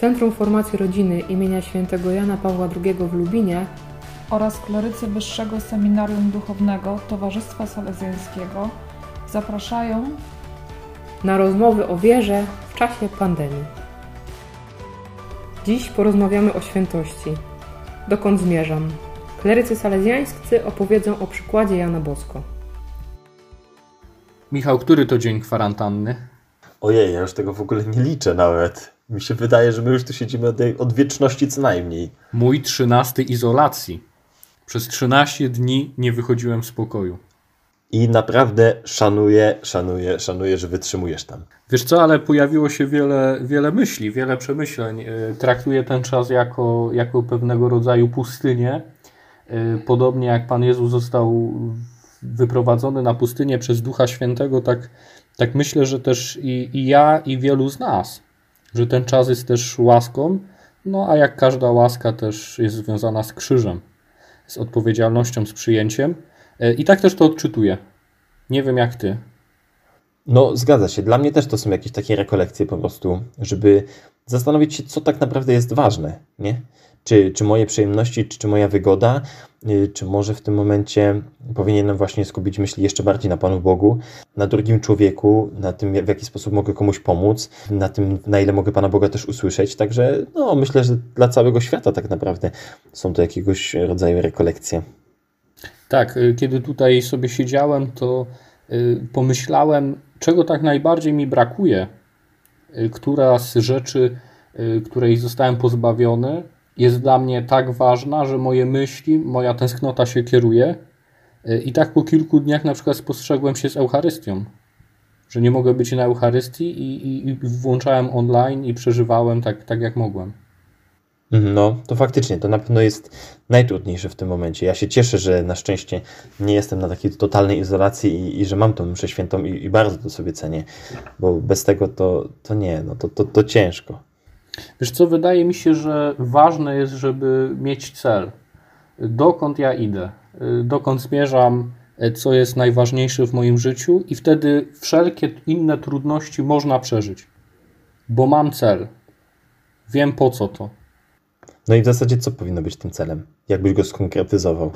Centrum Formacji Rodziny imienia świętego Jana Pawła II w Lubinie oraz klerycy Wyższego Seminarium Duchownego Towarzystwa Salezjańskiego zapraszają na rozmowy o wierze w czasie pandemii. Dziś porozmawiamy o świętości. Dokąd zmierzam? Klerycy salezjańscy opowiedzą o przykładzie Jana Bosko. Michał, który to dzień kwarantanny? Ojej, ja już tego w ogóle nie liczę nawet. Mi się wydaje, że my już tu siedzimy od, od wieczności co najmniej. Mój trzynasty izolacji. Przez 13 dni nie wychodziłem z pokoju. I naprawdę szanuję, szanuję, szanuję, że wytrzymujesz tam. Wiesz co, ale pojawiło się wiele, wiele myśli, wiele przemyśleń. Traktuję ten czas jako, jako pewnego rodzaju pustynię. Podobnie jak Pan Jezus został wyprowadzony na pustynię przez Ducha Świętego, tak, tak myślę, że też i, i ja, i wielu z nas, że ten czas jest też łaską, no a jak każda łaska też jest związana z krzyżem, z odpowiedzialnością, z przyjęciem. I tak też to odczytuję. Nie wiem jak ty. No, zgadza się. Dla mnie też to są jakieś takie rekolekcje po prostu, żeby zastanowić się, co tak naprawdę jest ważne, nie? Czy, czy moje przyjemności, czy, czy moja wygoda, czy może w tym momencie powinienem właśnie skupić myśli jeszcze bardziej na Panu Bogu, na drugim człowieku, na tym, w jaki sposób mogę komuś pomóc, na tym, na ile mogę Pana Boga też usłyszeć. Także no, myślę, że dla całego świata tak naprawdę są to jakiegoś rodzaju rekolekcje. Tak, kiedy tutaj sobie siedziałem, to pomyślałem, czego tak najbardziej mi brakuje, która z rzeczy, której zostałem pozbawiony, jest dla mnie tak ważna, że moje myśli, moja tęsknota się kieruje. I tak po kilku dniach na przykład spostrzegłem się z Eucharystią, że nie mogę być na Eucharystii i, i, i włączałem online i przeżywałem tak, tak jak mogłem. No, to faktycznie, to na pewno jest najtrudniejsze w tym momencie. Ja się cieszę, że na szczęście nie jestem na takiej totalnej izolacji i, i że mam tą mszę świętą i, i, bardzo to sobie cenię, bo bez tego to, to nie, no to, to, to ciężko. Wiesz co, wydaje mi się, że ważne jest, żeby mieć cel. Dokąd ja idę, dokąd zmierzam, co jest najważniejsze w moim życiu i wtedy wszelkie inne trudności można przeżyć, bo mam cel. Wiem po co to. No i w zasadzie co powinno być tym celem? Jakbyś go skonkretyzował?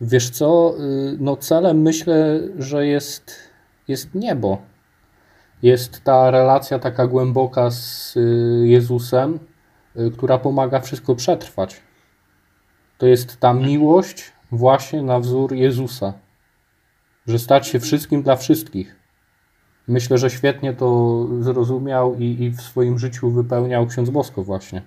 Wiesz co, no celem myślę, że jest, jest niebo. Jest ta relacja taka głęboka z Jezusem, która pomaga wszystko przetrwać. To jest ta miłość właśnie na wzór Jezusa, że stać się wszystkim dla wszystkich. Myślę, że świetnie to zrozumiał i, i w swoim życiu wypełniał ksiądz Bosko właśnie.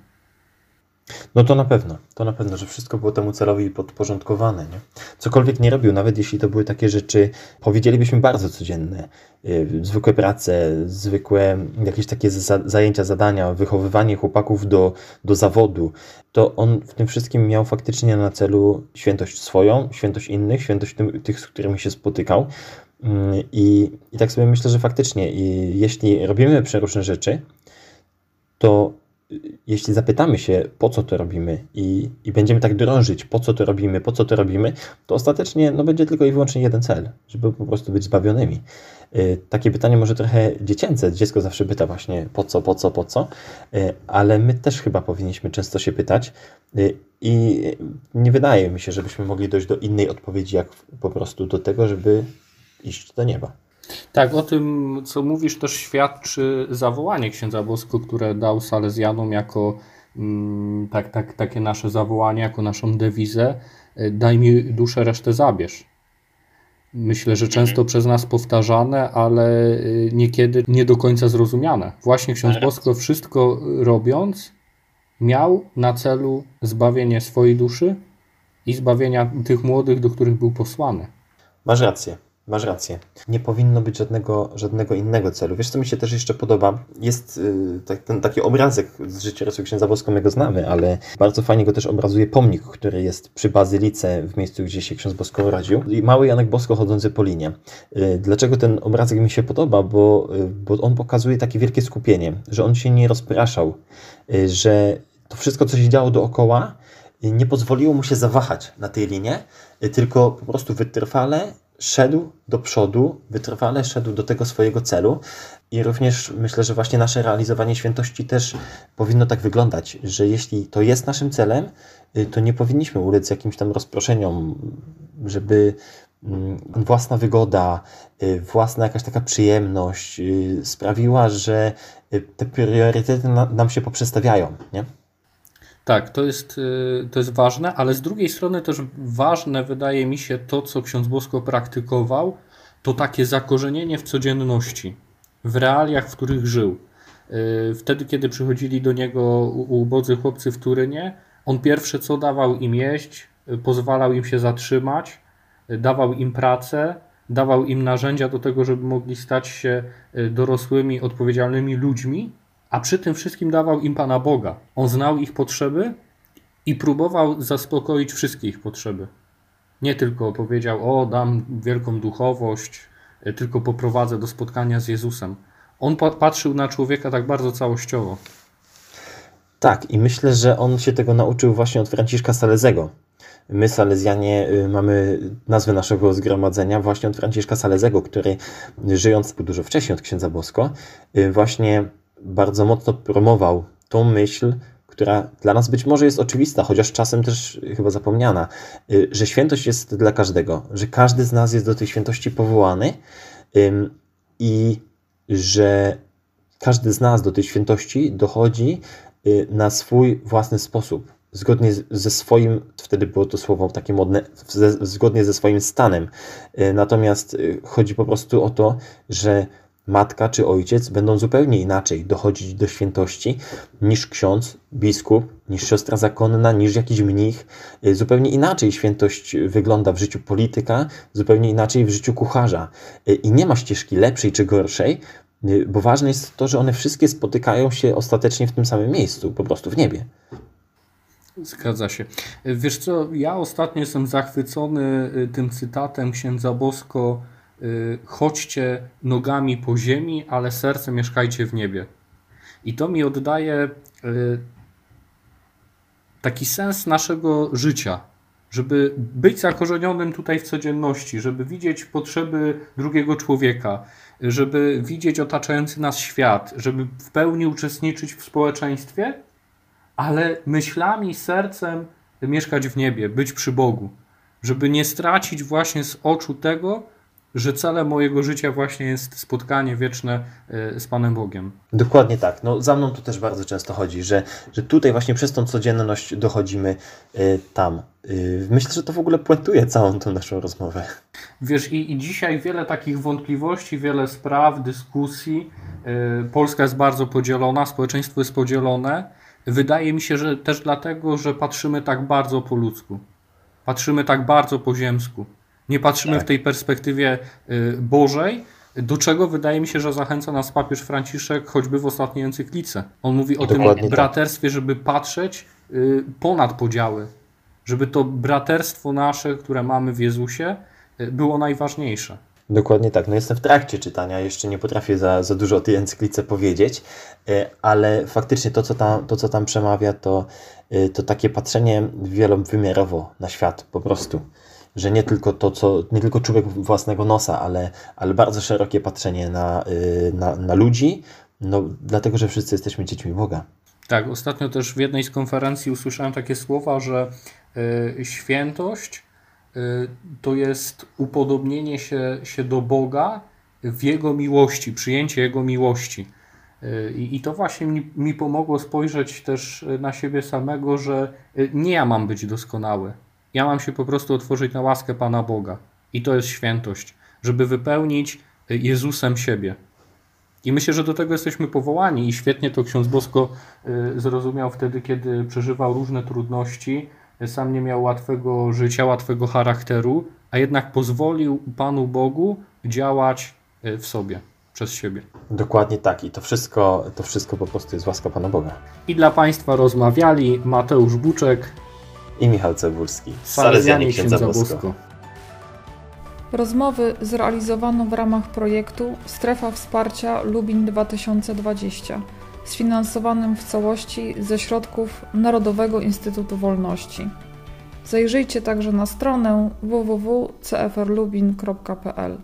No to na pewno, to na pewno, że wszystko było temu celowi podporządkowane. Nie? Cokolwiek nie robił, nawet jeśli to były takie rzeczy, powiedzielibyśmy bardzo codzienne, yy, zwykłe prace, zwykłe jakieś takie za, zajęcia, zadania, wychowywanie chłopaków do, do zawodu, to on w tym wszystkim miał faktycznie na celu świętość swoją, świętość innych, świętość tym, tych, z którymi się spotykał. Yy, I, I tak sobie myślę, że faktycznie, jeśli robimy przeróżne rzeczy, to jeśli zapytamy się, po co to robimy i, i będziemy tak drążyć, po co to robimy, po co to robimy, to ostatecznie no, będzie tylko i wyłącznie jeden cel, żeby po prostu być zbawionymi. Yy, takie pytanie może trochę dziecięce, dziecko zawsze pyta właśnie po co, po co, po co, yy, ale my też chyba powinniśmy często się pytać yy, i nie wydaje mi się, żebyśmy mogli dojść do innej odpowiedzi, jak po prostu do tego, żeby iść do nieba. Tak, o tym, co mówisz, też świadczy zawołanie księdza Bosko, które dał Salezjanom jako mm, tak, tak, takie nasze zawołanie, jako naszą dewizę. Daj mi duszę, resztę zabierz. Myślę, że często przez nas powtarzane, ale niekiedy nie do końca zrozumiane. Właśnie ksiądz Bosko wszystko robiąc miał na celu zbawienie swojej duszy i zbawienia tych młodych, do których był posłany. Masz rację. Masz rację. Nie powinno być żadnego, żadnego innego celu. Wiesz, co mi się też jeszcze podoba? Jest yy, tak, ten taki obrazek z życiorysu księdza Bosko, my go znamy, ale bardzo fajnie go też obrazuje pomnik, który jest przy bazylice w miejscu, gdzie się ksiądz Bosko urodził. I mały Janek Bosko chodzący po linie. Yy, dlaczego ten obrazek mi się podoba? Bo, yy, bo on pokazuje takie wielkie skupienie, że on się nie rozpraszał, yy, że to wszystko, co się działo dookoła, nie pozwoliło mu się zawahać na tej linie, tylko po prostu wytrwale szedł do przodu, wytrwale szedł do tego swojego celu i również myślę, że właśnie nasze realizowanie świętości też powinno tak wyglądać, że jeśli to jest naszym celem, y, to nie powinniśmy ulec jakimś tam rozproszeniom, żeby mm, własna wygoda, y, własna jakaś taka przyjemność y, sprawiła, że te priorytety nam się poprzestawiają, nie? Tak, to jest, to jest ważne, ale z drugiej strony też ważne wydaje mi się to, co ksiądz Bosko praktykował, to takie zakorzenienie w codzienności w realiach, w których żył. Y, wtedy, kiedy przychodzili do niego ubodzy chłopcy w Turynie, on pierwsze co dawał im jeść, y, pozwalał im się zatrzymać, y, dawał im pracę, dawał im narzędzia do tego, żeby mogli stać się dorosłymi, odpowiedzialnymi ludźmi, a przy tym wszystkim dawał im Pana Boga. On znał ich potrzeby i próbował zaspokoić wszystkie ich potrzeby. Nie tylko powiedział: O, dam wielką duchowość, E, tylko poprowadzę do spotkania z Jezusem. On patrzył na człowieka tak bardzo całościowo. Tak, i myślę, że on się tego nauczył właśnie od Franciszka Salezego. My, Salezjanie, y, mamy nazwę naszego zgromadzenia właśnie od Franciszka Salezego, który żyjąc dużo wcześniej od księdza Bosko, y, właśnie bardzo mocno promował tą myśl, która dla nas być może jest oczywista, chociaż czasem też chyba zapomniana, y, że świętość jest dla każdego, że każdy z nas jest do tej świętości powołany i że każdy z nas do tej świętości dochodzi y, na swój własny sposób, zgodnie ze swoim, wtedy było to słowo takie modne, zgodnie ze swoim stanem. Y, natomiast chodzi po prostu o to, że matka czy ojciec będą zupełnie inaczej dochodzić do świętości niż ksiądz, biskup, niż siostra zakonna, niż jakiś mnich. Y, zupełnie inaczej świętość wygląda w życiu polityka, zupełnie inaczej w życiu kucharza. Y, I nie ma ścieżki lepszej czy gorszej, y, bo ważne jest to, że one wszystkie spotykają się ostatecznie w tym samym miejscu, po prostu w niebie. Zgadza się. Wiesz co, ja ostatnio jestem zachwycony tym cytatem księdza Bosko chodźcie nogami po ziemi, ale sercem mieszkajcie w niebie. I to mi oddaje y, taki sens naszego życia, żeby być zakorzenionym tutaj w codzienności, żeby widzieć potrzeby drugiego człowieka, żeby widzieć otaczający nas świat, żeby w pełni uczestniczyć w społeczeństwie, ale myślami, sercem mieszkać w niebie, być przy Bogu, żeby nie stracić właśnie z oczu tego, że celem mojego życia właśnie jest spotkanie wieczne e, z Panem Bogiem. Dokładnie tak. No, za mną to też bardzo często chodzi, że, że tutaj właśnie przez tą codzienność dochodzimy y, tam. Y, myślę, że to w ogóle puentuje całą tą naszą rozmowę. Wiesz, i, i dzisiaj wiele takich wątpliwości, wiele spraw, dyskusji. Polska jest bardzo podzielona, społeczeństwo jest podzielone. Wydaje mi się, że też dlatego, że patrzymy tak bardzo po ludzku. Patrzymy tak bardzo po ziemsku. Nie patrzymy tak. w tej perspektywie y, Bożej, do czego wydaje mi się, że zachęca nas papież Franciszek choćby w ostatniej encyklice. On mówi o Dokładnie tym tak. braterstwie, żeby patrzeć y, ponad podziały, żeby to braterstwo nasze, które mamy w Jezusie, y, było najważniejsze. Dokładnie tak. No jestem w trakcie czytania, jeszcze nie potrafię za, za dużo o tej encyklice powiedzieć, ale faktycznie to, co tam, to, co tam przemawia, to, to takie patrzenie wielowymiarowo na świat po prostu że nie tylko to, co, nie tylko człowiek własnego nosa, ale, ale bardzo szerokie patrzenie na, y, na, na ludzi, no, dlatego, że wszyscy jesteśmy dziećmi Boga. Tak, ostatnio też w jednej z konferencji usłyszałem takie słowa, że y, świętość y, to jest upodobnienie się, się do Boga w Jego miłości, przyjęcie Jego miłości. I, to właśnie mi, mi pomogło spojrzeć też na siebie samego, że nie ja mam być doskonały, ja mam się po prostu otworzyć na łaskę Pana Boga. I to jest świętość, żeby wypełnić Jezusem siebie. I myślę, że do tego jesteśmy powołani i świetnie to ksiądz Bosko y, zrozumiał wtedy, kiedy przeżywał różne trudności, sam nie miał łatwego życia, łatwego charakteru, a jednak pozwolił Panu Bogu działać y, w sobie, przez siebie. Dokładnie tak i to wszystko, to wszystko po prostu jest łaska Pana Boga. I dla Państwa rozmawiali Mateusz Buczek, i Michał Cebulski. Salezjanie Księdza Bosko. Rozmowy zrealizowano w ramach projektu Strefa Wsparcia Lubin 2020, sfinansowanym w całości ze środków Narodowego Instytutu Wolności. Zajrzyjcie także na stronę www.cfrlubin.pl.